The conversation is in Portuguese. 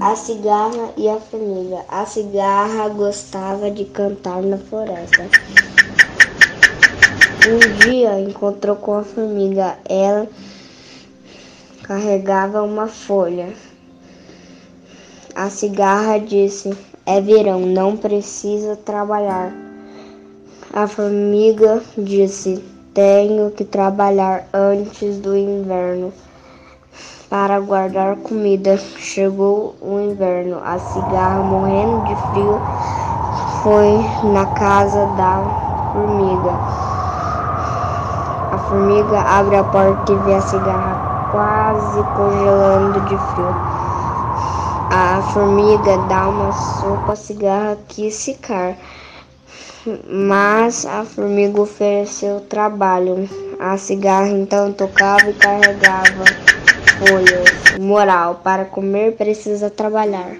A cigarra e a formiga. A cigarra gostava de cantar na floresta. Um dia encontrou com a formiga. Ela carregava uma folha. A cigarra disse: É verão, não precisa trabalhar. A formiga disse: Tenho que trabalhar antes do inverno para guardar comida. Chegou o inverno, a cigarra, morrendo de frio, foi na casa da formiga. A formiga abre a porta e vê a cigarra quase congelando de frio. A formiga dá uma sopa à cigarra quis ficar, mas a formiga ofereceu trabalho. A cigarra então tocava e carregava folhas. Moral: para comer precisa trabalhar.